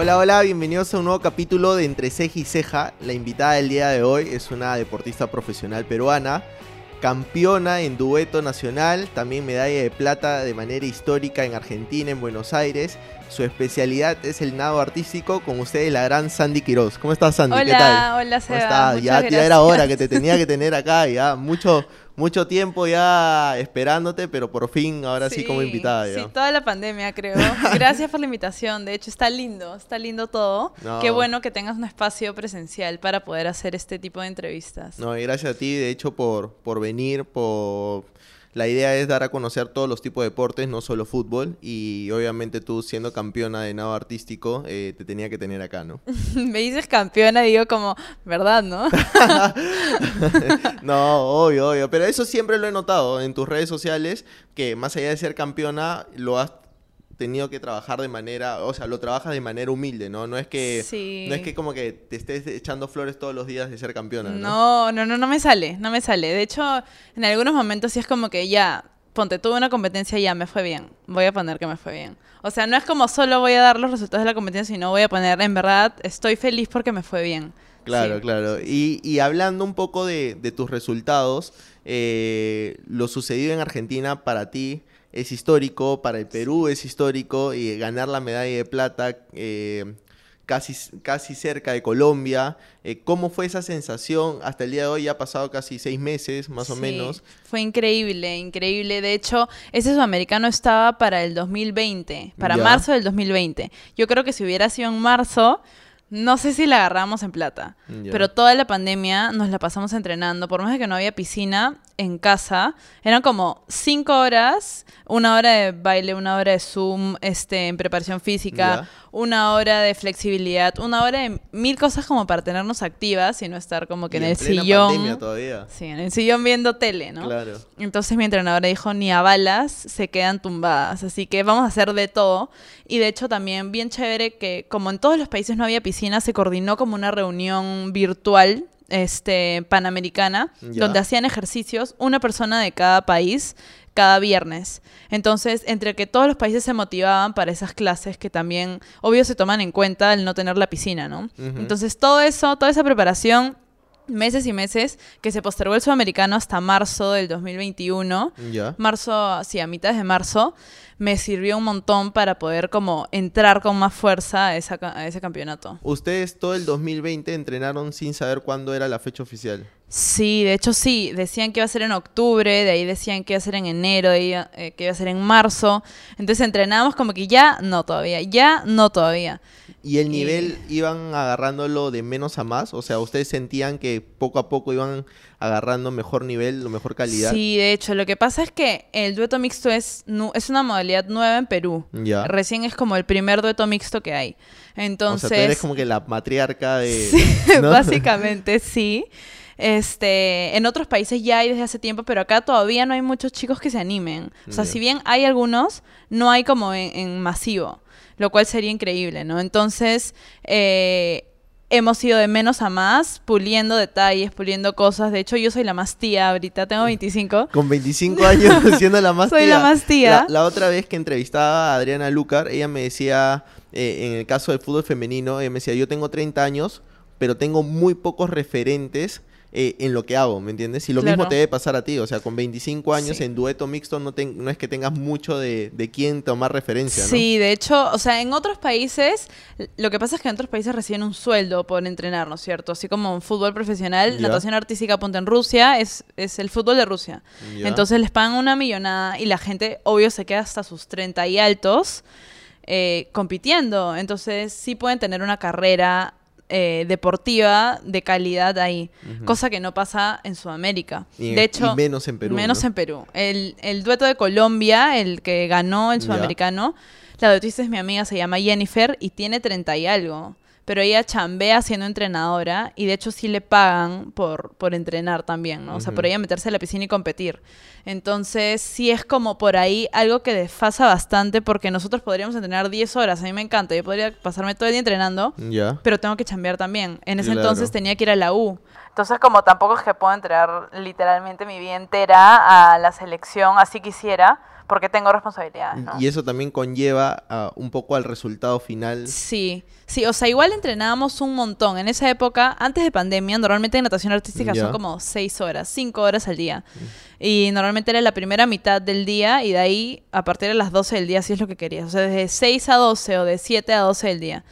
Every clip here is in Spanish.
Hola, hola, bienvenidos a un nuevo capítulo de Entre Ceja y Ceja. La invitada del día de hoy es una deportista profesional peruana, campeona en dueto nacional, también medalla de plata de manera histórica en Argentina, en Buenos Aires. Su especialidad es el nado artístico. Con ustedes, la gran Sandy Quiroz. ¿Cómo estás, Sandy? Hola, ¿Qué tal? hola, Seba. ¿Cómo estás? Ya, ya era hora que te tenía que tener acá, ya mucho, mucho tiempo ya esperándote, pero por fin, ahora sí, como invitada. Sí, toda la pandemia, creo. Gracias por la invitación. De hecho, está lindo, está lindo todo. No. Qué bueno que tengas un espacio presencial para poder hacer este tipo de entrevistas. No, y gracias a ti, de hecho, por, por venir, por... La idea es dar a conocer todos los tipos de deportes, no solo fútbol, y obviamente tú siendo campeona de nado artístico, eh, te tenía que tener acá, ¿no? Me dices campeona, digo como, ¿verdad, no? no, obvio, obvio, pero eso siempre lo he notado en tus redes sociales, que más allá de ser campeona, lo has tenido que trabajar de manera, o sea, lo trabajas de manera humilde, ¿no? No es que, Sí. no es que como que te estés echando flores todos los días de ser campeona, ¿no? No, no, no, no me sale, no me sale. De hecho, en algunos momentos sí es como que ya, ponte, tuve una competencia y ya me fue bien. Voy a poner que me fue bien. O sea, no es como solo voy a dar los resultados de la competencia, sino voy a poner, en verdad, estoy feliz porque me fue bien. Claro, Sí. claro. Y, y hablando un poco de, de tus resultados, eh, lo sucedido en Argentina para ti es histórico, para el Perú es histórico, y ganar la medalla de plata eh, casi, casi cerca de Colombia. Eh, ¿Cómo fue esa sensación? Hasta el día de hoy ya ha pasado casi seis meses, más o menos. Fue increíble, increíble. De hecho, ese sudamericano estaba para el 2020, para Ya. marzo del 2020. Yo creo que si hubiera sido en marzo, no sé si la agarramos en plata. Pero toda la pandemia nos la pasamos entrenando. Por más de que no había piscina en casa, eran como cinco horas, una hora de baile, una hora de Zoom, este, en preparación física, una hora de flexibilidad, una hora de mil cosas como para tenernos activas y no estar como que Y en el plena sillón. pandemia todavía. Sí, en el sillón viendo tele, ¿no? Claro. Entonces mi entrenadora dijo, ni a balas se quedan tumbadas, así que vamos a hacer de todo. Y de hecho también bien chévere que como en todos los países no había piscina, se coordinó como una reunión virtual este, panamericana, Ya. donde hacían ejercicios una persona de cada país cada viernes. Entonces, entre que todos los países se motivaban para esas clases que también, obvio, se toman en cuenta el no tener la piscina, ¿no? Entonces, todo eso, toda esa preparación meses y meses que se postergó el sudamericano hasta marzo del 2021. Ya. Marzo, sí, a mitad de marzo, me sirvió un montón para poder como entrar con más fuerza a, esa a ese campeonato. Ustedes todo el 2020 entrenaron sin saber cuándo era la fecha oficial. Sí, de hecho sí, decían que iba a ser en octubre, de ahí decían que iba a ser en enero, de ahí eh, que iba a ser en marzo. Entonces entrenábamos como que ya, no todavía, ya, no todavía. ¿Y el Y- nivel iban agarrándolo de menos a más? O sea, ¿ustedes sentían que poco a poco iban agarrando mejor nivel mejor calidad? Sí, de hecho, lo que pasa es que el dueto mixto es, es una modalidad nueva en Perú. Ya. Recién es como el primer dueto mixto que hay. Entonces, o sea, tú eres como que la matriarca de... Sí, ¿no? básicamente sí. Este, en otros países ya hay desde hace tiempo, pero acá todavía no hay muchos chicos que se animen. O sea, si bien hay algunos, no hay como en, en masivo, lo cual sería increíble, ¿no? Entonces, eh, hemos ido de menos a más, puliendo detalles, puliendo cosas. De hecho, yo soy la más tía ahorita, tengo 25. Con 25 años siendo la más Soy tía. la más tía. La, la otra vez que entrevistaba a Adriana Lucar, ella me decía, eh, en el caso del fútbol femenino, ella me decía, yo tengo 30 años, pero tengo muy pocos referentes eh, en lo que hago, ¿me entiendes? Y lo mismo te debe pasar a ti, o sea, con 25 años Sí. en dueto mixto no, ten- no es que tengas mucho de, de quién tomar referencia, ¿no? Sí, de hecho, o sea, en otros países, lo que pasa es que en otros países reciben un sueldo por entrenar, ¿no es cierto? Así como en fútbol profesional, natación artística, ponte en Rusia, es, es el fútbol de Rusia. Entonces les pagan una millonada y la gente, obvio, se queda hasta sus 30 y altos eh, compitiendo. Entonces sí pueden tener una carrera eh, deportiva de calidad ahí, cosa que no pasa en Sudamérica. Y- de hecho, y menos en Perú, Menos ¿no? en Perú. El, el dueto de Colombia, el que ganó el sudamericano, la duetista es mi amiga, se llama Jennifer y tiene 30 y algo. Pero ella chambea siendo entrenadora y de hecho sí le pagan por, por entrenar también, ¿no? O sea, por ella meterse a la piscina y competir. Entonces sí es como por ahí algo que desfasa bastante porque nosotros podríamos entrenar 10 horas. A mí me encanta. Yo podría pasarme todo el día entrenando, Ya. pero tengo que chambear también. En ese Claro. entonces tenía que ir a la U. Entonces, como tampoco es que puedo entrenar literalmente mi vida entera a la selección, así quisiera, porque tengo responsabilidades, ¿no? Y eso también conlleva a- un poco al resultado final. Sí, sí, o sea, igual entrenábamos un montón. En esa época, antes de pandemia, normalmente en natación artística Ya. son como seis horas, cinco horas al día. Y normalmente era la primera mitad del día y de ahí a partir de las 12 del día si es lo que querías. O sea, desde 6 a 12 o de 7 a 12 del día.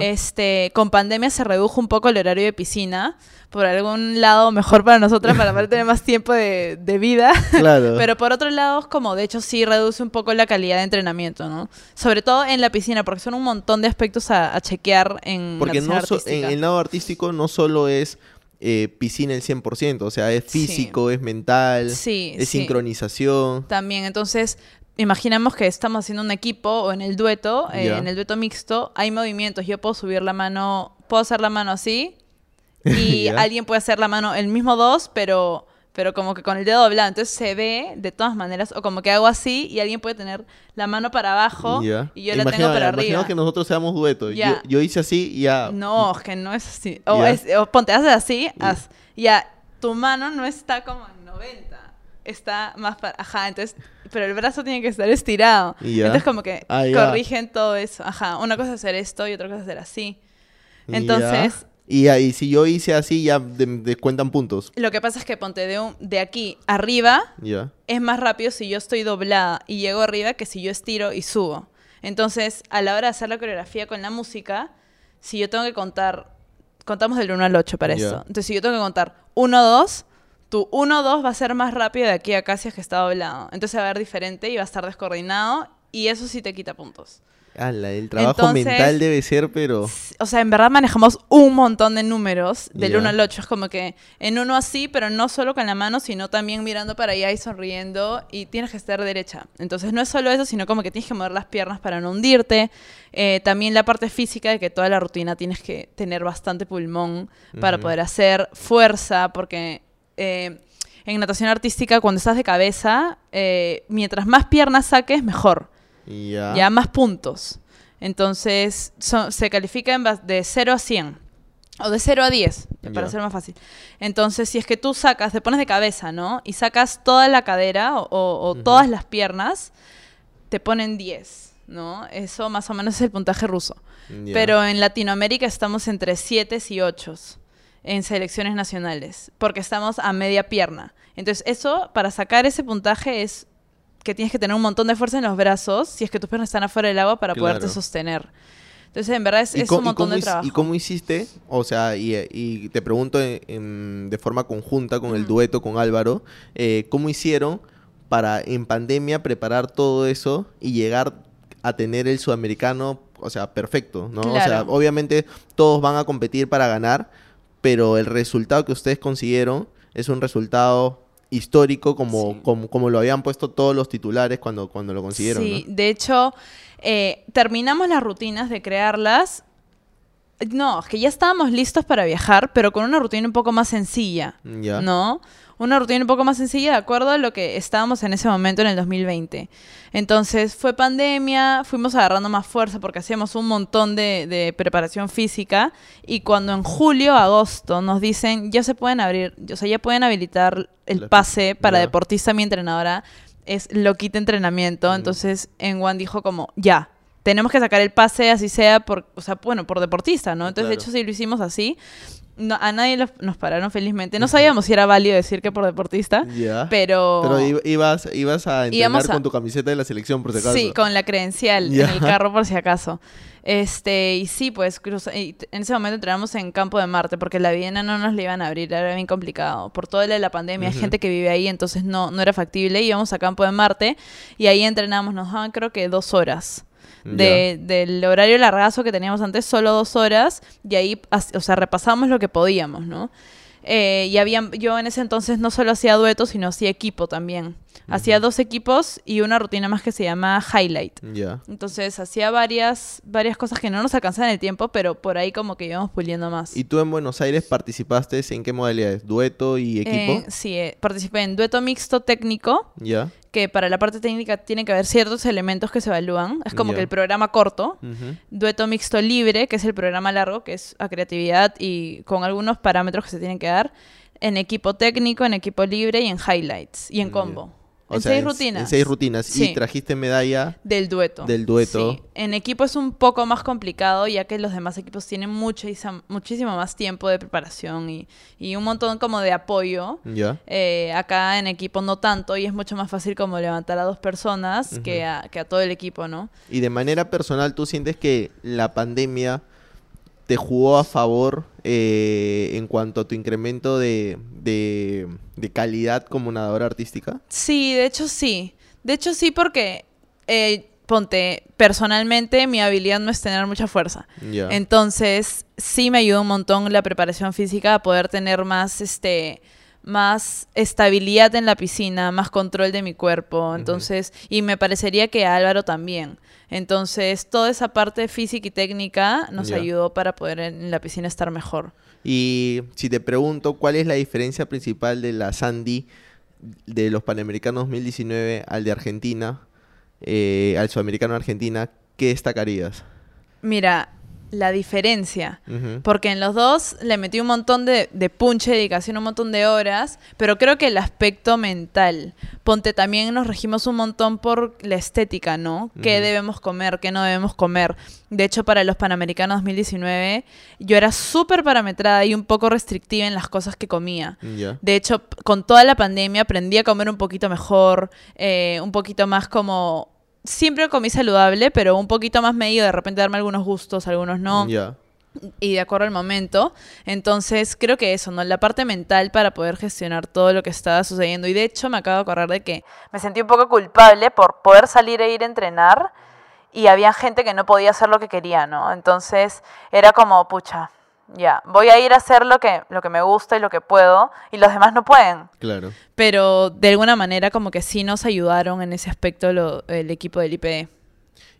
Este, con pandemia se redujo un poco el horario de piscina. Por algún lado mejor para nosotras, para poder tener más tiempo de, de vida. Claro. Pero por otro lado, como de hecho sí reduce un poco la calidad de entrenamiento, ¿no? Sobre todo en la piscina, porque son un montón de aspectos a, a chequear en Porque natación no so- en el lado artístico no solo es eh, piscina el 100%, o sea, es Sí. físico, es mental, Sí, es sí. sincronización. También, entonces, imaginamos que estamos haciendo un equipo o en el dueto, eh, en el dueto mixto, hay movimientos. Yo puedo subir la mano, puedo hacer la mano así y alguien puede hacer la mano el mismo dos, pero pero como que con el dedo doblado. Entonces se ve de todas maneras, o como que hago así y alguien puede tener la mano para abajo Ya. y yo la Imagina- tengo para arriba. que nosotros seamos dueto. Yo, Ya. yo hice así y ya. No, que no es así. O, Ya. es- o ponte, haces así, haz. Ya, tu mano no está como en 90. Está más para... Ajá, entonces... Pero el brazo tiene que estar estirado. Y ya. Entonces como que Ah, ya. corrigen todo eso. Ajá, una cosa es hacer esto y otra cosa es hacer así. Entonces, Y ahí, si yo hice así, ya de- descuentan puntos. lo que pasa es que ponte de, un- de aquí arriba es más rápido si yo estoy doblada y llego arriba que si yo estiro y subo. Entonces, a la hora de hacer la coreografía con la música, si yo tengo que contar, contamos del 1 al 8 para eso. Entonces, si yo tengo que contar 1, 2, tu 1, 2 va a ser más rápido de aquí a acá si es que está doblado. Entonces va a ver diferente y va a estar descoordinado y eso sí te quita puntos. Ala, el trabajo Entonces- mental debe ser, pero. O sea, en verdad manejamos un montón de números del Ya. 1 al 8. Es como que en uno así, pero no solo con la mano, sino también mirando para allá y sonriendo. Y tienes que estar derecha. Entonces no es solo eso, sino como que tienes que mover las piernas para no hundirte. Eh, también la parte física de que toda la rutina tienes que tener bastante pulmón para poder hacer fuerza, porque eh, en natación artística, cuando estás de cabeza, eh, mientras más piernas saques, mejor Ya. ya más puntos. Entonces, son- se califica en de 0 a 100. O de 0 a 10, para Ya. ser más fácil. Entonces, si es que tú sacas, te pones de cabeza, ¿no? Y sacas toda la cadera o, o- o Ujú. todas las piernas, te ponen 10, ¿no? Eso más o menos es el puntaje ruso. Ya. Pero en Latinoamérica estamos entre 7 y 8 en selecciones nacionales, porque estamos a media pierna. Entonces, eso, para sacar ese puntaje es que tienes que tener un montón de fuerza en los brazos si es que tus piernas están afuera del agua para poderte Claro. sostener. Entonces, en verdad es, ¿Y es co- un montón de trabajo. ¿Y cómo hiciste? O sea, y, y te pregunto en- en- de forma conjunta con el dueto con Álvaro, eh, ¿cómo hicieron para en pandemia preparar todo eso y llegar a tener el sudamericano, o sea, perfecto, ¿no? O sea, obviamente todos van a competir para ganar, pero el resultado que ustedes consiguieron es un resultado histórico como, Sí. como, como lo habían puesto todos los titulares cuando, cuando lo consiguieron, Sí, ¿no? de hecho, eh, terminamos las rutinas de crearlas. No, es que ya estábamos listos para viajar, pero con una rutina un poco más sencilla. Ya. ¿No? Una rutina un poco más sencilla de acuerdo a lo que estábamos en ese momento en el 2020. Entonces fue pandemia, fuimos agarrando más fuerza porque hacíamos un montón de, de preparación física y cuando en julio, agosto nos dicen ya se pueden abrir, o sea, ya pueden habilitar el pase para ya. deportista, mi entrenadora es loquita entrenamiento, Mm. entonces en One dijo como ya. Tenemos que sacar el pase, así sea, por, o sea, bueno, por deportista, ¿no? Entonces, de hecho, sí lo hicimos así. No, a nadie los- nos pararon felizmente. No sabíamos si era válido decir que por deportista, Ya. pero... Pero ibas, ibas a entrenar a- con tu camiseta de la selección, por si acaso. Sí, con la credencial en el carro por si acaso. Este, y sí, pues cruza- y en ese momento entrenamos en Campo de Marte porque la Viena no nos la iban a abrir, era bien complicado. Por todo lo de la pandemia, hay gente que vive ahí, entonces no, no era factible. Íbamos a Campo de Marte y ahí entrenamos, nos daban creo que dos horas. De, del horario largazo que teníamos antes, solo dos horas, y ahí, o sea, repasamos lo que podíamos, ¿no? Eh, y habían, yo en ese entonces no solo hacía dueto, sino hacía equipo también. Hacía dos equipos y una rutina más que se llama Highlight. Ya. Entonces hacía varias, varias cosas que no nos alcanzaban el tiempo, pero por ahí como que íbamos puliendo más. ¿Y tú en Buenos Aires participaste en qué modalidades? ¿Dueto y equipo? Eh, sí, eh, participé en dueto mixto técnico, Ya. que para la parte técnica tiene que haber ciertos elementos que se evalúan. Es como que el programa corto. Dueto mixto libre, que es el programa largo, que es a creatividad y con algunos parámetros que se tienen que dar. En equipo técnico, en equipo libre y en highlights y en combo. O en sea, seis rutinas. En seis rutinas. Sí. Y trajiste medalla. Del dueto. Del dueto. Sí. En equipo es un poco más complicado, ya que los demás equipos tienen muchísimo, muchísimo más tiempo de preparación y, y un montón como de apoyo. Ya. Eh, acá en equipo no tanto y es mucho más fácil como levantar a dos personas que, a, que a todo el equipo, ¿no? Y de manera personal, ¿tú sientes que la pandemia te jugó a favor eh, en cuanto a tu incremento de, de, de calidad como nadadora artística? Sí, de hecho sí. De hecho sí porque, eh, ponte, personalmente mi habilidad no es tener mucha fuerza. Entonces, sí me ayudó un montón la preparación física a poder tener más, este, más estabilidad en la piscina, más control de mi cuerpo. Entonces, y me parecería que a Álvaro también. Entonces, toda esa parte física y técnica nos ayudó para poder en la piscina estar mejor. Y si te pregunto, ¿cuál es la diferencia principal de la Sandy de los Panamericanos 2019 al de Argentina, eh, al Sudamericano Argentina? ¿Qué destacarías? Mira, la diferencia. Porque en los dos le metí un montón de, de punche, dedicación, un montón de horas, pero creo que el aspecto mental, ponte también nos regimos un montón por la estética, ¿no? ¿Qué debemos comer, qué no debemos comer? De hecho, para los Panamericanos 2019, yo era súper parametrada y un poco restrictiva en las cosas que comía. De hecho, con toda la pandemia aprendí a comer un poquito mejor, eh, un poquito más como... Siempre comí saludable, pero un poquito más medido, de repente darme algunos gustos, algunos no Ya. y de acuerdo al momento. Entonces, creo que eso, ¿no? La parte mental para poder gestionar todo lo que estaba sucediendo. Y de hecho, me acabo de acordar de que me sentí un poco culpable por poder salir e ir a entrenar y había gente que no podía hacer lo que quería, ¿no? Entonces, era como, pucha, ya, voy a ir a hacer lo que, lo que me gusta y lo que puedo y los demás no pueden. Claro. Pero de alguna manera como que sí nos ayudaron en ese aspecto lo- el equipo del IPE.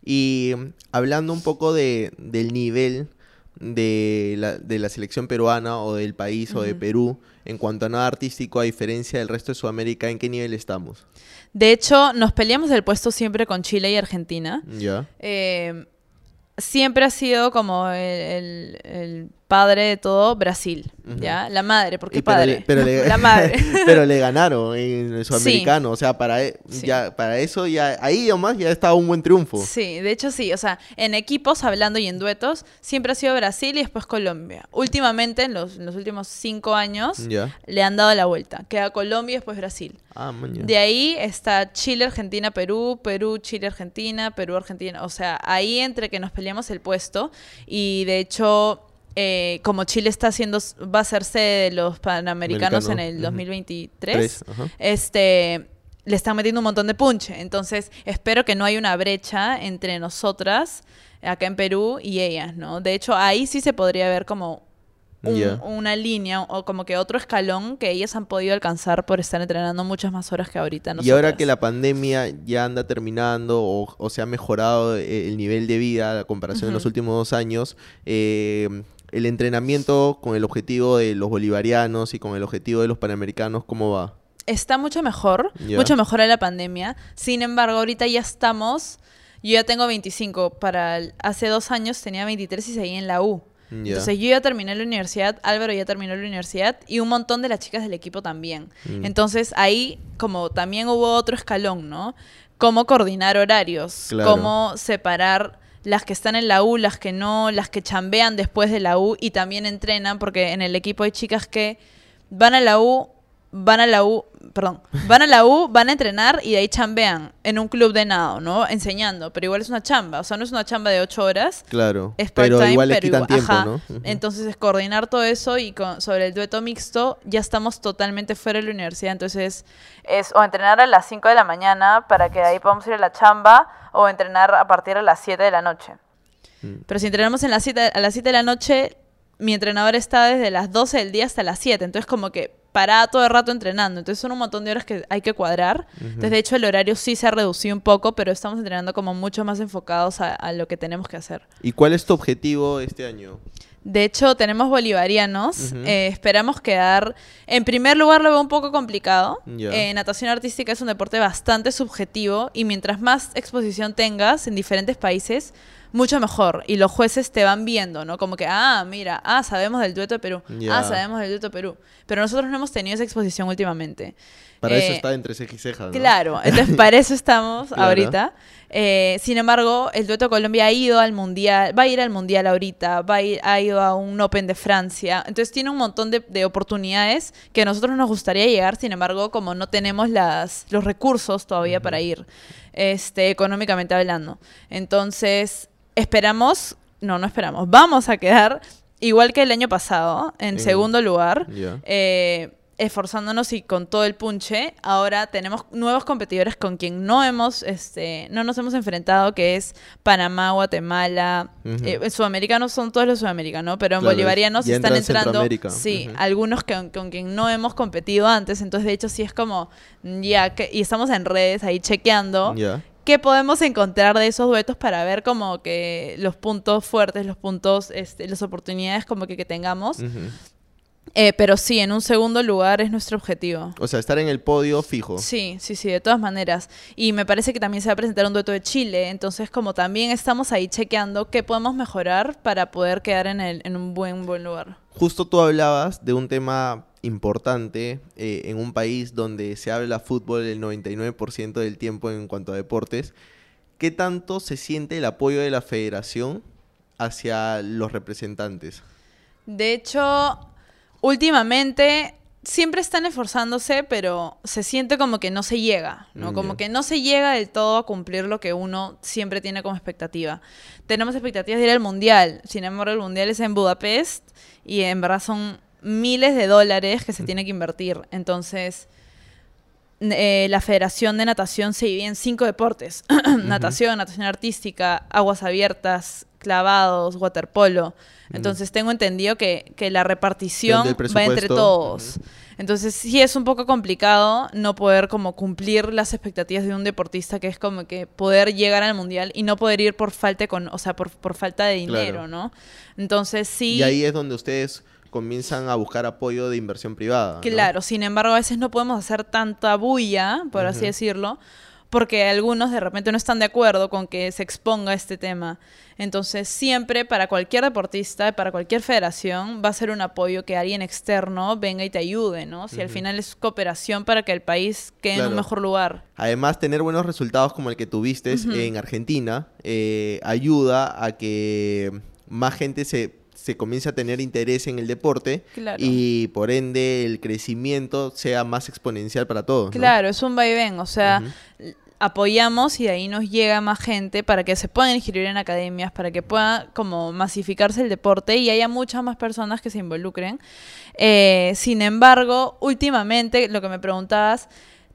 Y mm, hablando un poco de, del nivel de la, de la selección peruana o del país o de. Perú en cuanto a nada artístico, a diferencia del resto de Sudamérica, ¿en qué nivel estamos? De hecho, nos peleamos el puesto siempre con Chile y Argentina. Ya. Eh, siempre ha sido como el, el- el padre de todo Brasil. ¿ya? La madre, porque Y pero padre. le- pero le- la madre. pero le ganaron en el sudamericano, o sea, para, e- Sí. ya, para eso ya, ahí nomás ya estaba un buen triunfo. Sí, de hecho sí, o sea, en equipos hablando y en duetos, siempre ha sido Brasil y después Colombia. Últimamente, en los, en los últimos cinco años, le han dado la vuelta. Queda Colombia y después Brasil. Ah, man, ya. De ahí está Chile, Argentina, Perú, Perú, Chile, Argentina, Perú, Argentina. O sea, ahí entre que nos peleamos el puesto y de hecho, eh, como Chile está haciendo, va a ser sede de los Panamericanos en el ujú. 2023, Tres, ajá. este, le están metiendo un montón de punche. Entonces, espero que no haya una brecha entre nosotras acá en Perú y ellas, ¿no? De hecho, ahí sí se podría ver como un- una línea o como que otro escalón que ellas han podido alcanzar por estar entrenando muchas más horas que ahorita nosotras. Y ahora que la pandemia ya anda terminando o, o se ha mejorado eh, el nivel de vida a comparación de los últimos dos años, eh, el entrenamiento con el objetivo de los bolivarianos y con el objetivo de los panamericanos, ¿cómo va? Está mucho mejor, mucho mejor a la pandemia. Sin embargo, ahorita ya estamos, yo ya tengo 25, para el- hace dos años tenía 23 y seguía en la U. Entonces yo ya terminé la universidad, Álvaro ya terminó la universidad y un montón de las chicas del equipo también. Mm. Entonces ahí como también hubo otro escalón, ¿no? Cómo coordinar horarios, Claro. cómo separar las que están en la U, las que no, las que chambean después de la U y también entrenan, porque en el equipo hay chicas que van a la U, van a la U, perdón, van a la U, van a entrenar y de ahí chambean en un club de nado, ¿no? Enseñando, pero igual es una chamba, o sea, no es una chamba de ocho horas, Claro, es pero part-time, igual pero quitan igual- tiempo, ajá. ¿no? Entonces es coordinar todo eso y con- sobre el dueto mixto ya estamos totalmente fuera de la universidad. Entonces es o entrenar a las 5 de la mañana para que de ahí podamos ir a la chamba o entrenar a partir de las 7 de la noche. Mm. Pero si entrenamos en las 7, a las 7 de la noche, mi entrenador está desde las 12 del día hasta las 7. Entonces como que parada todo el rato entrenando. Entonces son un montón de horas que hay que cuadrar. Entonces de hecho el horario sí se ha reducido un poco, pero estamos entrenando como mucho más enfocados a, a lo que tenemos que hacer. ¿Y cuál es tu objetivo este año? De hecho, tenemos bolivarianos. Eh, esperamos quedar. En primer lugar, lo veo un poco complicado. Ya. Eh, natación artística es un deporte bastante subjetivo y mientras más exposición tengas en diferentes países, mucho mejor. Y los jueces te van viendo, ¿no? Como que, ah, mira, ah, sabemos del dueto de Perú. Ah, sabemos del dueto de Perú. Pero nosotros no hemos tenido esa exposición últimamente. Para eso Eh, está entre ceja y ceja, ¿no? Claro, entonces para eso estamos Claro. ahorita. Eh, sin embargo, el dueto Colombia ha ido al mundial, va a ir al mundial ahorita, va a ir, ha ido a un Open de Francia. Entonces tiene un montón de, de oportunidades que a nosotros nos gustaría llegar. Sin embargo, como no tenemos las, los recursos todavía para ir, este, económicamente hablando. Entonces esperamos, no, no esperamos, vamos a quedar igual que el año pasado en segundo lugar eh, esforzándonos y con todo el punche. Ahora tenemos nuevos competidores con quien no hemos, este, no nos hemos enfrentado, que es Panamá, Guatemala. Ujú. eh, sudamericanos son todos los sudamericanos, pero en Claro, bolivarianos están entra entrando, sí, algunos que, con quien no hemos competido antes. Entonces, de hecho, sí es como, ya, que, y estamos en redes ahí chequeando. ¿Qué podemos encontrar de esos duetos para ver como que los puntos fuertes, los puntos, este, las oportunidades como que, que tengamos? Eh, pero sí, en un segundo lugar es nuestro objetivo. O sea, estar en el podio fijo. Sí, sí, sí, de todas maneras. Y me parece que también se va a presentar un dueto de Chile, entonces como también estamos ahí chequeando qué podemos mejorar para poder quedar en, el, en un buen, buen lugar. Justo tú hablabas de un tema importante eh, en un país donde se habla fútbol el 99% del tiempo en cuanto a deportes. ¿Qué tanto se siente el apoyo de la federación hacia los representantes? De hecho, últimamente siempre están esforzándose, pero se siente como que no se llega, ¿no? Mm, Como que no se llega del todo a cumplir lo que uno siempre tiene como expectativa. Tenemos expectativas de ir al Mundial, sin embargo el Mundial es en Budapest y en verdad son miles de dólares que se tiene que invertir. Entonces, eh, la Federación de Natación se divide en cinco deportes. natación, natación artística, aguas abiertas, clavados, waterpolo. Entonces tengo entendido que, que la repartición va entre todos. Entonces sí es un poco complicado no poder como cumplir las expectativas de un deportista que es como que poder llegar al mundial y no poder ir por falta con, o sea, por, por falta de dinero, Claro. ¿no? Entonces sí. Y ahí es donde ustedes comienzan a buscar apoyo de inversión privada. ¿no? Claro, sin embargo, a veces no podemos hacer tanta bulla, por así decirlo, porque algunos de repente no están de acuerdo con que se exponga este tema. Entonces, siempre para cualquier deportista, para cualquier federación, va a ser un apoyo que alguien externo venga y te ayude, ¿no? Si al final es cooperación para que el país quede en un mejor lugar. Además, tener buenos resultados como el que tuviste en Argentina eh, ayuda a que más gente se, se comience a tener interés en el deporte Claro. y por ende el crecimiento sea más exponencial para todos. ¿no? Claro, es un vaivén, o sea, apoyamos y de ahí nos llega más gente para que se puedan inscribir en academias, para que pueda como masificarse el deporte y haya muchas más personas que se involucren. Eh, sin embargo, últimamente, lo que me preguntabas,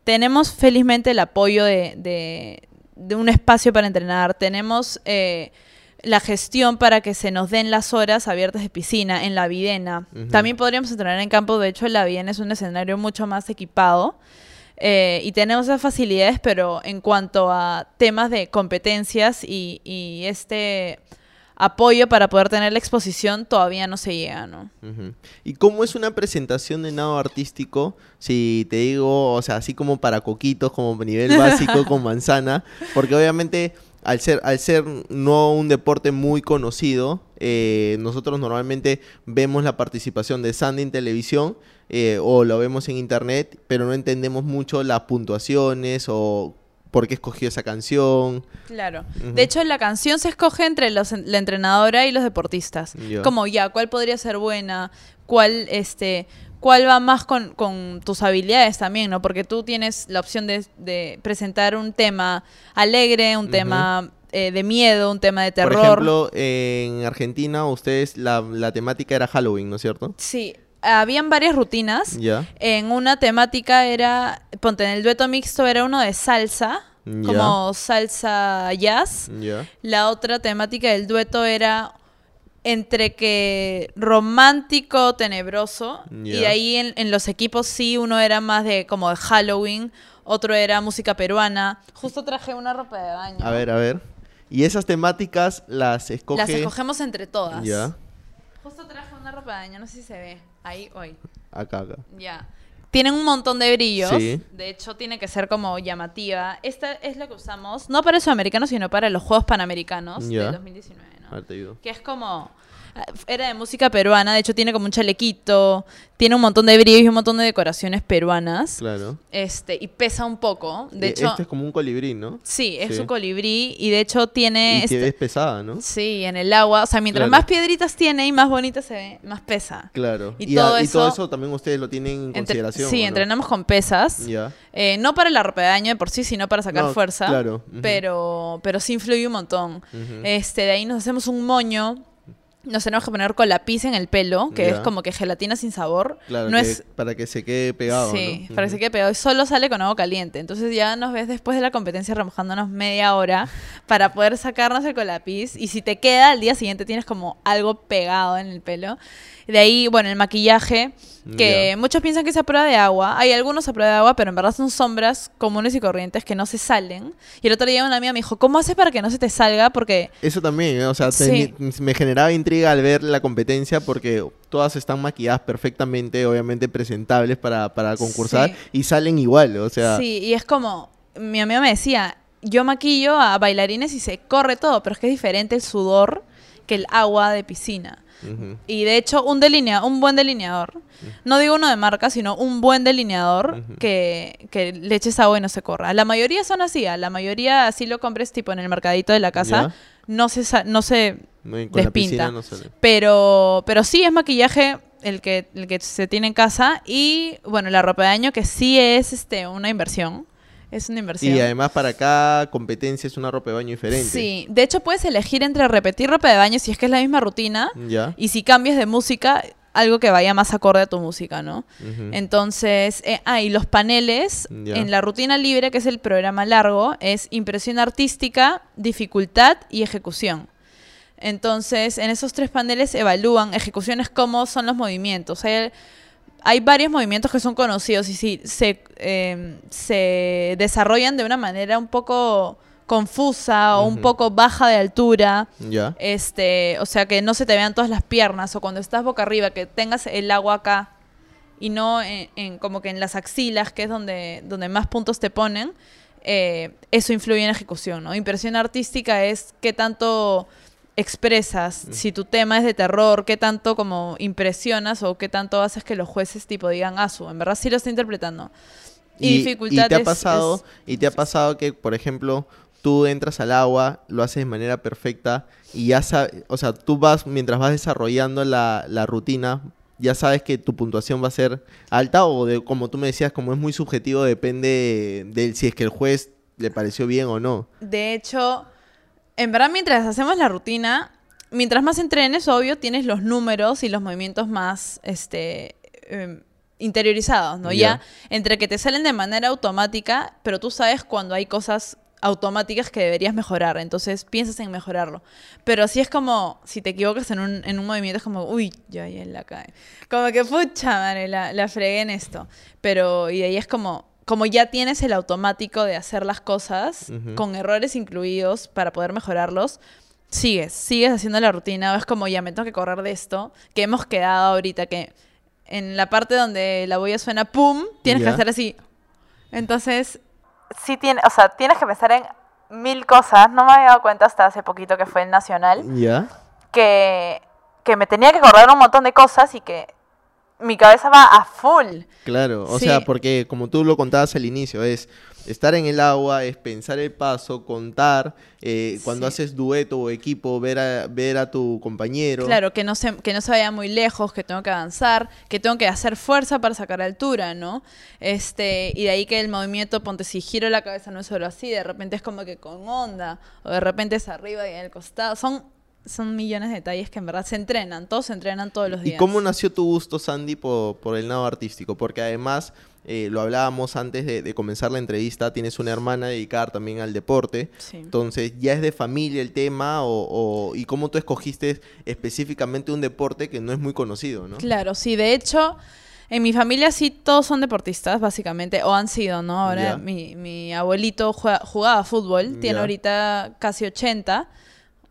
tenemos felizmente el apoyo de, de- de un espacio para entrenar, tenemos... eh, la gestión para que se nos den las horas abiertas de piscina en la Videna. También podríamos entrenar en campo, de hecho la Videna es un escenario mucho más equipado. Eh, y tenemos esas facilidades, pero en cuanto a temas de competencias y, y este apoyo para poder tener la exposición, todavía no se llega, ¿no? ¿Y cómo es una presentación de nado artístico? Si te digo, o sea, así como para coquitos, como nivel básico con manzana, porque obviamente al ser, al ser no un deporte muy conocido, eh, nosotros normalmente vemos la participación de Sandy en televisión eh, o lo vemos en internet, pero no entendemos mucho las puntuaciones o por qué escogió esa canción. Claro. De hecho, la canción se escoge entre los, la entrenadora y los deportistas. Como ya, ¿cuál podría ser buena? ¿Cuál, este, cuál va más con, con tus habilidades también, ¿no? Porque tú tienes la opción de, de presentar un tema alegre, un tema eh, de miedo, un tema de terror. Por ejemplo, en Argentina ustedes la, la temática era Halloween, ¿no es cierto? Sí, habían varias rutinas. Ya. En una temática era, ponte, en el dueto mixto era uno de salsa, como salsa jazz. Ya. La otra temática del dueto era entre que romántico, tenebroso. Y ahí en, en los equipos sí, uno era más de como de Halloween, otro era música peruana. Justo traje una ropa de baño. A ver, a ver. Y esas temáticas las escoge. Las escogemos entre todas. Ya. Justo traje una ropa de baño, no sé si se ve. Ahí, hoy. Acá, acá. Ya. Tienen un montón de brillos. Sí. De hecho, tiene que ser como llamativa. Esta es lo que usamos, no para el sudamericano, sino para los Juegos Panamericanos del 2019, Que es como... Era de música peruana, de hecho tiene como un chalequito, tiene un montón de brillos y un montón de decoraciones peruanas. Claro. Este, y pesa un poco. De hecho, Este es como un colibrí, ¿no? sí, es sí. un colibrí y de hecho tiene... Y este- es pesada, ¿no? Sí, en el agua. O sea, mientras Claro. más piedritas tiene y más bonita se ve, más pesa. Claro. Y Y, a- todo eso- también ustedes lo tienen en Entre- consideración. sí, entrenamos con pesas. Ya. Eh, no para la ropa de por sí, sino para sacar No, fuerza. claro, pero, pero sí influye un montón. Este, de ahí nos hacemos un moño. Nos tenemos que poner con lápiz en el pelo, que Ya. es como que gelatina sin sabor. Claro, no que- es para que se quede pegado. Sí, ¿no? para que Ujú. se quede pegado. Y solo sale con agua caliente. Entonces ya nos ves después de la competencia remojándonos media hora para poder sacarnos el colapiz. Y si te queda, al día siguiente tienes como algo pegado en el pelo. De ahí, bueno, el maquillaje, que Ya. muchos piensan que es a prueba de agua. Hay algunos a prueba de agua, pero en verdad son sombras comunes y corrientes que no se salen. Y el otro día una amiga me dijo, ¿cómo haces para que no se te salga? Porque Eso también, ¿eh? o sea, Sí. me generaba intriga al ver la competencia porque todas están maquilladas perfectamente, obviamente presentables para, para concursar Sí. y salen igual, o sea, Sí, y es como, mi amiga me decía, yo maquillo a bailarines y se corre todo, pero es que es diferente el sudor que el agua de piscina. Y de hecho, un delinea, un buen delineador, no digo uno de marca, sino un buen delineador que, que le eches agua y no se corra. La mayoría son así, a la mayoría así lo compres tipo en el mercadito de la casa. No se, sa- no se con despinta. no sale. pero, pero sí es maquillaje el que, el que se tiene en casa y bueno, la ropa de baño que sí es este una inversión. Es una inversión. Y además para cada competencia es una ropa de baño diferente. Sí, de hecho puedes elegir entre repetir ropa de baño si es que es la misma rutina Ya. y si cambias de música, algo que vaya más acorde a tu música, ¿no? Entonces, eh, ah, y los paneles en la rutina libre, que es el programa largo, es impresión artística, dificultad y ejecución. Entonces, en esos tres paneles evalúan ejecuciones cómo son los movimientos. Hay, hay varios movimientos que son conocidos y si se, eh, se desarrollan de una manera un poco confusa o un poco baja de altura. Ya. Este, o sea, que no se te vean todas las piernas o cuando estás boca arriba, que tengas el agua acá y no en, en- como que en las axilas, que es donde, donde más puntos te ponen, eh, eso influye en ejecución, ¿no? Impresión artística es qué tanto expresas, si tu tema es de terror, qué tanto como impresionas o qué tanto haces que los jueces tipo digan, ah, su, en verdad sí lo está interpretando. Y, dificultad y te ha pasado es- y te ha pasado que por ejemplo tú entras al agua lo haces de manera perfecta y ya sabes o sea tú vas mientras vas desarrollando la, la rutina ya sabes que tu puntuación va a ser alta o de como tú me decías como es muy subjetivo depende de, si es que el juez le pareció bien o no De hecho, en verdad mientras hacemos la rutina, mientras más entrenes, obvio, tienes los números y los movimientos más este, em, interiorizados, ¿no? Ya. Ya entre que te salen de manera automática, pero tú sabes cuando hay cosas automáticas que deberías mejorar, entonces piensas en mejorarlo. Pero así es como, si te equivocas en un, en un movimiento, es como, uy, ya, ya la cae. Como que, pucha, madre, la, la fregué en esto. Pero, y de ahí es como, como ya tienes el automático de hacer las cosas, con errores incluidos para poder mejorarlos, sigues, sigues haciendo la rutina, o es como, ya me tengo que correr de esto, que hemos quedado ahorita, que en la parte donde la boya suena pum, tienes que hacer así. Entonces, sí tiene, o sea, tienes que pensar en mil cosas. No me había dado cuenta hasta hace poquito que fue el Nacional, ya que, que me tenía que acordar un montón de cosas y que mi cabeza va a full. Claro, o Sí. sea, porque como tú lo contabas al inicio, es estar en el agua, es pensar el paso, contar, eh, cuando Sí. haces dueto o equipo, ver a, ver a tu compañero. Claro, que no, se, que no se vaya muy lejos, que tengo que avanzar, que tengo que hacer fuerza para sacar altura, ¿no? Este, y de ahí que el movimiento, ponte, si giro la cabeza no es solo así, de repente es como que con onda, o de repente es arriba y en el costado. Son, son millones de detalles que en verdad se entrenan, todos se entrenan todos los ¿Y días. cómo nació tu gusto, Sandy, por, por el nado artístico? Porque además, eh, lo hablábamos antes de, de comenzar la entrevista, tienes una hermana dedicada también al deporte. Sí. Entonces, ¿ya es de familia el tema? O, o- ¿Y cómo tú escogiste específicamente un deporte que no es muy conocido, no? Claro, sí, de hecho, en mi familia sí todos son deportistas, básicamente, o han sido, ¿no? Ahora mi, mi abuelito juega- jugaba fútbol, tiene ahorita casi 80,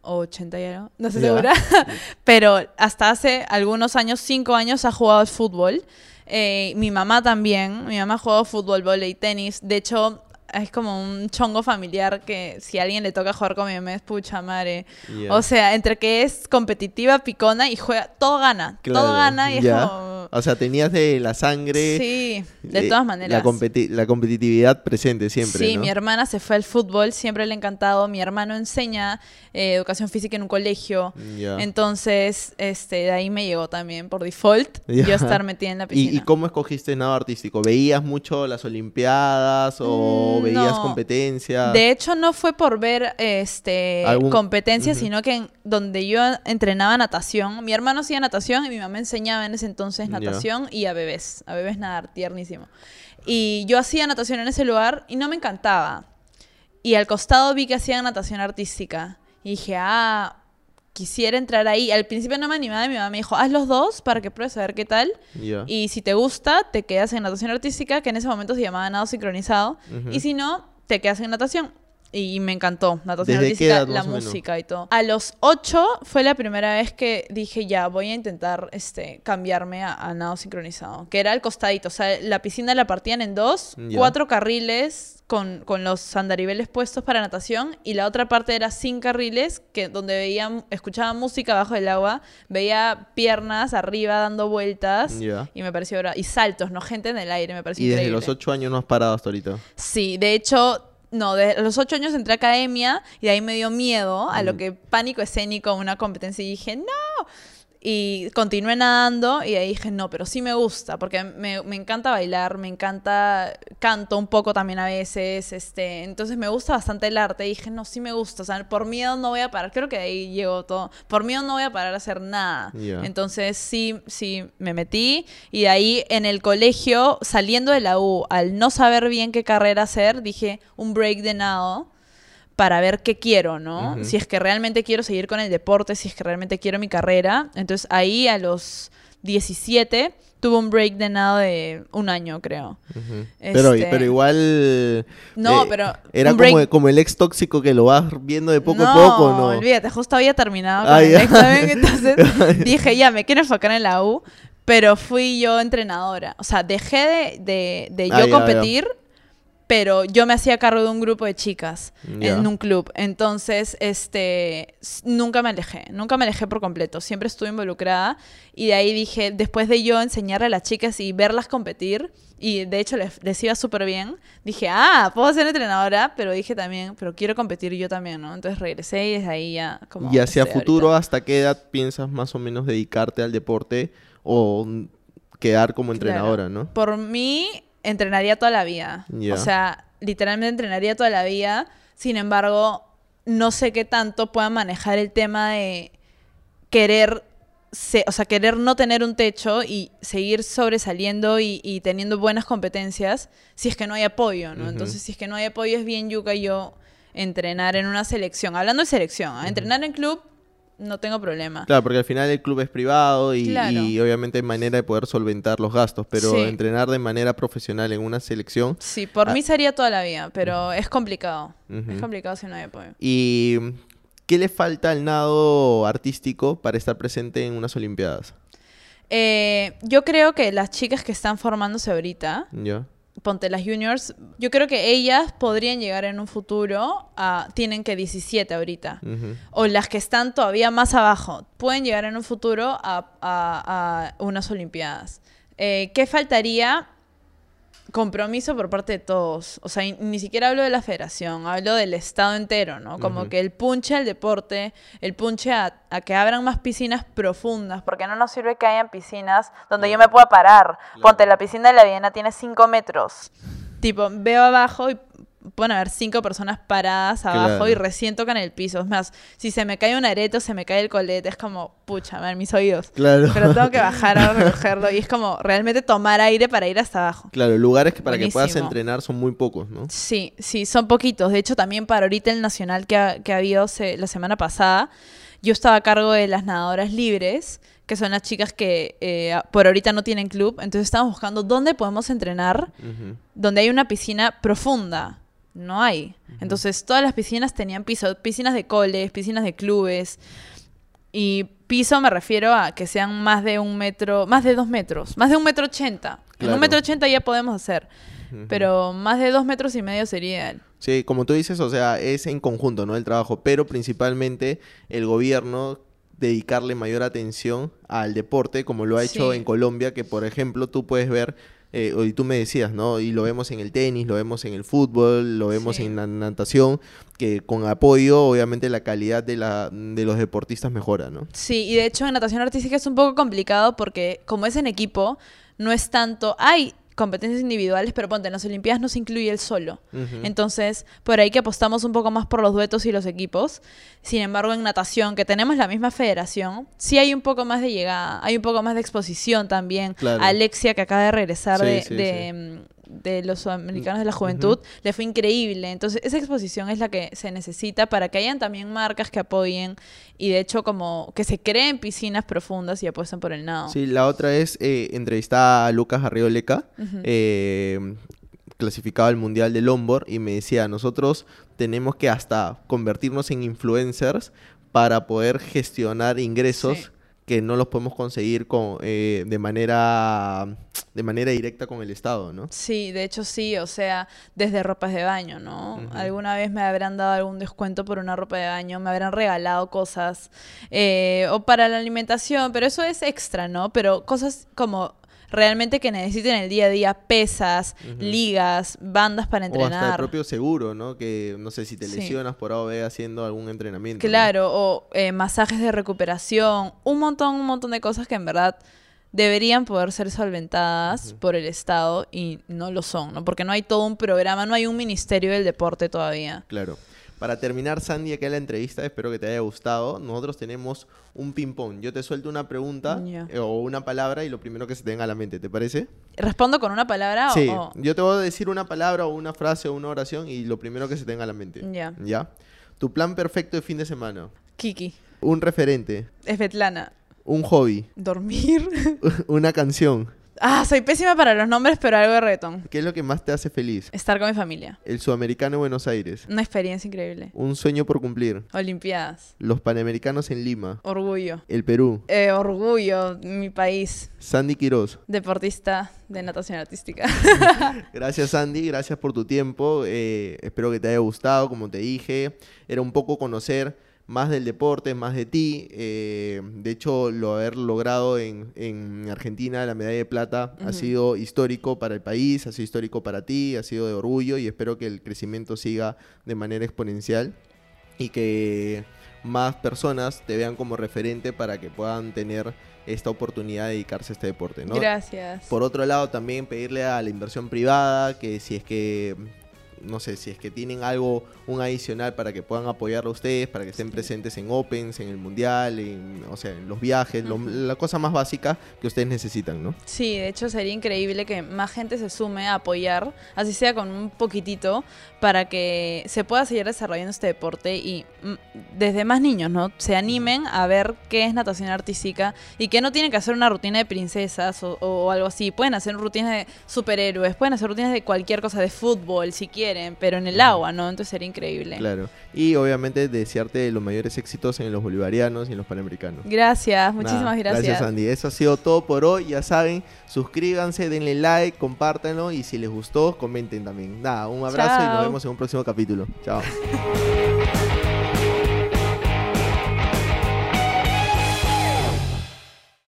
o 80 y algo, no estoy segura. Pero hasta hace algunos años, cinco años, ha jugado al fútbol. Eh, mi mamá también. Mi mamá ha jugado fútbol, volei, tenis. De hecho, es como un chongo familiar que si a alguien le toca jugar con mi mamá es pucha madre. O sea, entre que es competitiva, picona y juega, todo gana. Claro, Todo gana y es como... O sea, tenías de la sangre. Sí, de eh, todas maneras. La, competi- la competitividad presente siempre. Sí, ¿no? mi hermana se fue al fútbol, siempre le ha encantado. Mi hermano enseña eh, educación física en un colegio. Entonces, este, de ahí me llegó también por default yo estar metida en la piscina. ¿Y, y cómo escogiste nado artístico? ¿Veías mucho las Olimpiadas o Mm, veías no. competencias? De hecho, no fue por ver este Algún- competencia, Ujú. sino que en- donde yo entrenaba natación, mi hermano hacía natación y mi mamá enseñaba en ese entonces natación y a bebés, a bebés nadar, tiernísimo. Y yo hacía natación en ese lugar y no me encantaba. Y al costado vi que hacían natación artística. Y dije, ah, quisiera entrar ahí. Al principio no me animaba y mi mamá me dijo, haz los dos para que pruebes a ver qué tal. Y si te gusta, te quedas en natación artística, que en ese momento se llamaba nado sincronizado. Y si no, te quedas en natación. Y me encantó, natación ¿Desde qué artística, edad, la música y todo. A los ocho fue la primera vez que dije, ya, voy a intentar este, cambiarme a, a nado sincronizado. Que era al costadito, o sea, la piscina la partían en dos, Ya. cuatro carriles con, con los andariveles puestos para natación y la otra parte era sin carriles, que donde veía, escuchaba música bajo el agua, veía piernas arriba dando vueltas y me pareció y saltos, no gente en el aire, me pareció Y desde los ocho años no has parado hasta ahorita. Sí, de hecho, no, de los ocho años entré a academia y de ahí me dio miedo a lo Mm. que pánico escénico, una competencia y dije, no. Y continué nadando y ahí dije, no, pero sí me gusta, porque me, me encanta bailar, me encanta, canto un poco también a veces, este, entonces me gusta bastante el arte y dije, no, sí me gusta, o sea, por miedo no voy a parar, creo que de ahí llegó todo, por miedo no voy a parar a hacer nada. Entonces sí, sí, me metí y de ahí en el colegio, saliendo de la U, al no saber bien qué carrera hacer, dije un break de nado para ver qué quiero, ¿no? Si es que realmente quiero seguir con el deporte, si es que realmente quiero mi carrera. Entonces ahí a los 17 tuve un break de nado de un año, creo. Pero, Este- pero igual... No, eh, pero Era como, break- como el ex tóxico que lo vas viendo de poco no, a poco, ¿no? olvídate, justo había terminado Ah, con el ya. examen, entonces dije, ya, me quiero enfocar en la U, pero fui yo entrenadora. O sea, dejé de, de, de Ah, yo ya, ya. Pero yo me hacía cargo de un grupo de chicas en un club. Entonces, este, nunca me alejé, nunca me alejé por completo, siempre estuve involucrada y de ahí dije, después de yo enseñarle a las chicas y verlas competir, y de hecho les, les iba súper bien, dije, ah, puedo ser entrenadora, pero dije también, pero quiero competir yo también, ¿no? Entonces regresé y desde ahí ya como... Y hacia futuro, ahorita. ¿hasta qué edad piensas más o menos dedicarte al deporte o quedar como Claro. entrenadora, no? Por mí, entrenaría toda la vida. O sea, literalmente entrenaría toda la vida. Sin embargo, no sé qué tanto pueda manejar el tema de querer, se- o sea, querer no tener un techo y seguir sobresaliendo y, y teniendo buenas competencias si es que no hay apoyo, ¿no? Entonces, si es que no hay apoyo, es bien yuca yo entrenar en una selección. Hablando de selección, ¿ah? entrenar en club, no tengo problema. Claro, porque al final el club es privado y, Claro. y obviamente hay manera de poder solventar los gastos, pero Sí. entrenar de manera profesional en una selección Sí, por Ah. mí sería toda la vida, pero es complicado. Es complicado si no hay apoyo. ¿Y qué le falta al nado artístico para estar presente en unas Olimpiadas? Eh, yo creo que las chicas que están formándose ahorita. Ponte las juniors, yo creo que ellas podrían llegar en un futuro a, tienen que 17 ahorita. O las que están todavía más abajo, pueden llegar en un futuro a, a- a unas Olimpiadas. Eh, ¿Qué faltaría? Compromiso por parte de todos. O sea, ni siquiera hablo de la federación, hablo del Estado entero, ¿no? Como que el punche al deporte, el punche a, a que abran más piscinas profundas, porque no nos sirve que hayan piscinas donde yo me pueda parar. Ponte, la piscina de la Viena tiene 5 metros. Tipo, veo abajo y pueden haber cinco personas paradas abajo Claro. y recién tocan el piso. Es más, si se me cae un arete o se me cae el colete, es como, pucha, man, mis oídos. Claro. Pero tengo que bajar a recogerlo y es como realmente tomar aire para ir hasta abajo. Claro, lugares que para que puedas entrenar son muy pocos, ¿no? Sí, sí, son poquitos. De hecho, también para ahorita el nacional que ha, que ha habido se- la semana pasada, yo estaba a cargo de las nadadoras libres, que son las chicas que eh, por ahorita no tienen club. Entonces estamos buscando dónde podemos entrenar, Ujú. donde hay una piscina profunda. No hay. Entonces todas las piscinas tenían piso, piscinas de coles, piscinas de clubes. Y piso me refiero a que sean más de un metro, más de dos metros, más de un metro ochenta. En un metro ochenta ya podemos hacer, pero más de dos metros y medio sería Sí, como tú dices, o sea, es en conjunto, ¿no? El trabajo, pero principalmente el gobierno dedicarle mayor atención al deporte, como lo ha hecho Sí. en Colombia, que por ejemplo tú puedes ver, eh, y tú me decías, ¿no? Y lo vemos en el tenis, lo vemos en el fútbol, lo vemos Sí. en la natación, que con apoyo, obviamente, la calidad de, la, de los deportistas mejora, ¿no? Sí, y de hecho en natación artística es un poco complicado porque como es en equipo, no es tanto... Hay competencias individuales, pero ponte, en las Olimpiadas no se incluye el solo. Entonces, por ahí que apostamos un poco más por los duetos y los equipos. Sin embargo, en natación, que tenemos la misma federación, sí hay un poco más de llegada, hay un poco más de exposición también. Claro. Alexia, que acaba de regresar Sí, de, sí, de, mm, de los sudamericanos de la juventud, le fue increíble. Entonces, esa exposición es la que se necesita para que hayan también marcas que apoyen y de hecho como que se creen piscinas profundas y apuesten por el nado. Sí, la otra es eh, entrevistar a Lucas Arrioleca, eh, clasificado al Mundial de Lombard, y me decía, nosotros tenemos que hasta convertirnos en influencers para poder gestionar ingresos Sí. Que no los podemos conseguir con, eh, de, manera, de manera directa con el Estado, ¿no? Sí, de hecho sí, o sea, desde ropas de baño, ¿no? Alguna vez me habrán dado algún descuento por una ropa de baño, me habrán regalado cosas, eh, o para la alimentación, pero eso es extra, ¿no? Pero cosas como realmente que necesiten el día a día, pesas, ligas, bandas para O hasta el entrenar. propio seguro, ¿no? Que no sé si te Sí. lesionas por A o B haciendo algún entrenamiento. ¿no? Claro, o eh, masajes de recuperación, un montón, un montón de cosas que en verdad deberían poder ser solventadas por el Estado y no lo son, ¿no? Porque no hay todo un programa, no hay un ministerio del deporte todavía. Claro. Para terminar, Sandy, acá la entrevista, espero que te haya gustado. Nosotros tenemos un ping-pong. Yo te suelto una pregunta eh, o una palabra y lo primero que se te venga a la mente, ¿te parece? ¿Respondo con una palabra Sí, o...? yo te voy a decir una palabra o una frase o una oración y lo primero que se te venga a la mente. Ya. ¿Ya? Tu plan perfecto de fin de semana. Kiki. Un referente. Svetlana. Un hobby. Dormir. una canción. Ah, soy pésima para los nombres, pero algo de reggaetón. ¿Qué es lo que más te hace feliz? Estar con mi familia. El sudamericano de Buenos Aires. Una experiencia increíble. Un sueño por cumplir. Olimpiadas. Los panamericanos en Lima. Orgullo. El Perú. Eh, orgullo, mi país. Sandy Quiroz. Deportista de natación artística. Gracias Sandy, gracias por tu tiempo. eh, espero que te haya gustado, como te dije. Era un poco conocer más del deporte, más de ti. eh, de hecho, lo haber logrado en, en Argentina, la medalla de plata, ha sido histórico para el país, ha sido histórico para ti, ha sido de orgullo y espero que el crecimiento siga de manera exponencial y que más personas te vean como referente para que puedan tener esta oportunidad de dedicarse a este deporte. ¿no? Gracias. Por otro lado, también pedirle a la inversión privada que si es que, no sé, si es que tienen algo, un adicional para que puedan apoyarlo a ustedes, para que estén presentes en Opens, en el Mundial, en, o sea, en los viajes, lo- la cosa más básica que ustedes necesitan, ¿no? Sí, de hecho sería increíble que más gente se sume a apoyar, así sea con un poquitito, para que se pueda seguir desarrollando este deporte y mm, desde más niños, ¿no? Se animen a ver qué es natación artística y que no tienen que hacer una rutina de princesas o, o algo así. Pueden hacer rutinas de superhéroes, pueden hacer rutinas de cualquier cosa, de fútbol si quieren, pero en el agua, ¿no? Entonces sería increíble. Claro. Y obviamente desearte los mayores éxitos en los bolivarianos y en los panamericanos. Gracias, muchísimas Nada, gracias. Gracias, Andy. Eso ha sido todo por hoy. Ya saben, suscríbanse, denle like, compártanlo y si les gustó, comenten también. Nada, un abrazo y nos vemos en un próximo capítulo. Chao.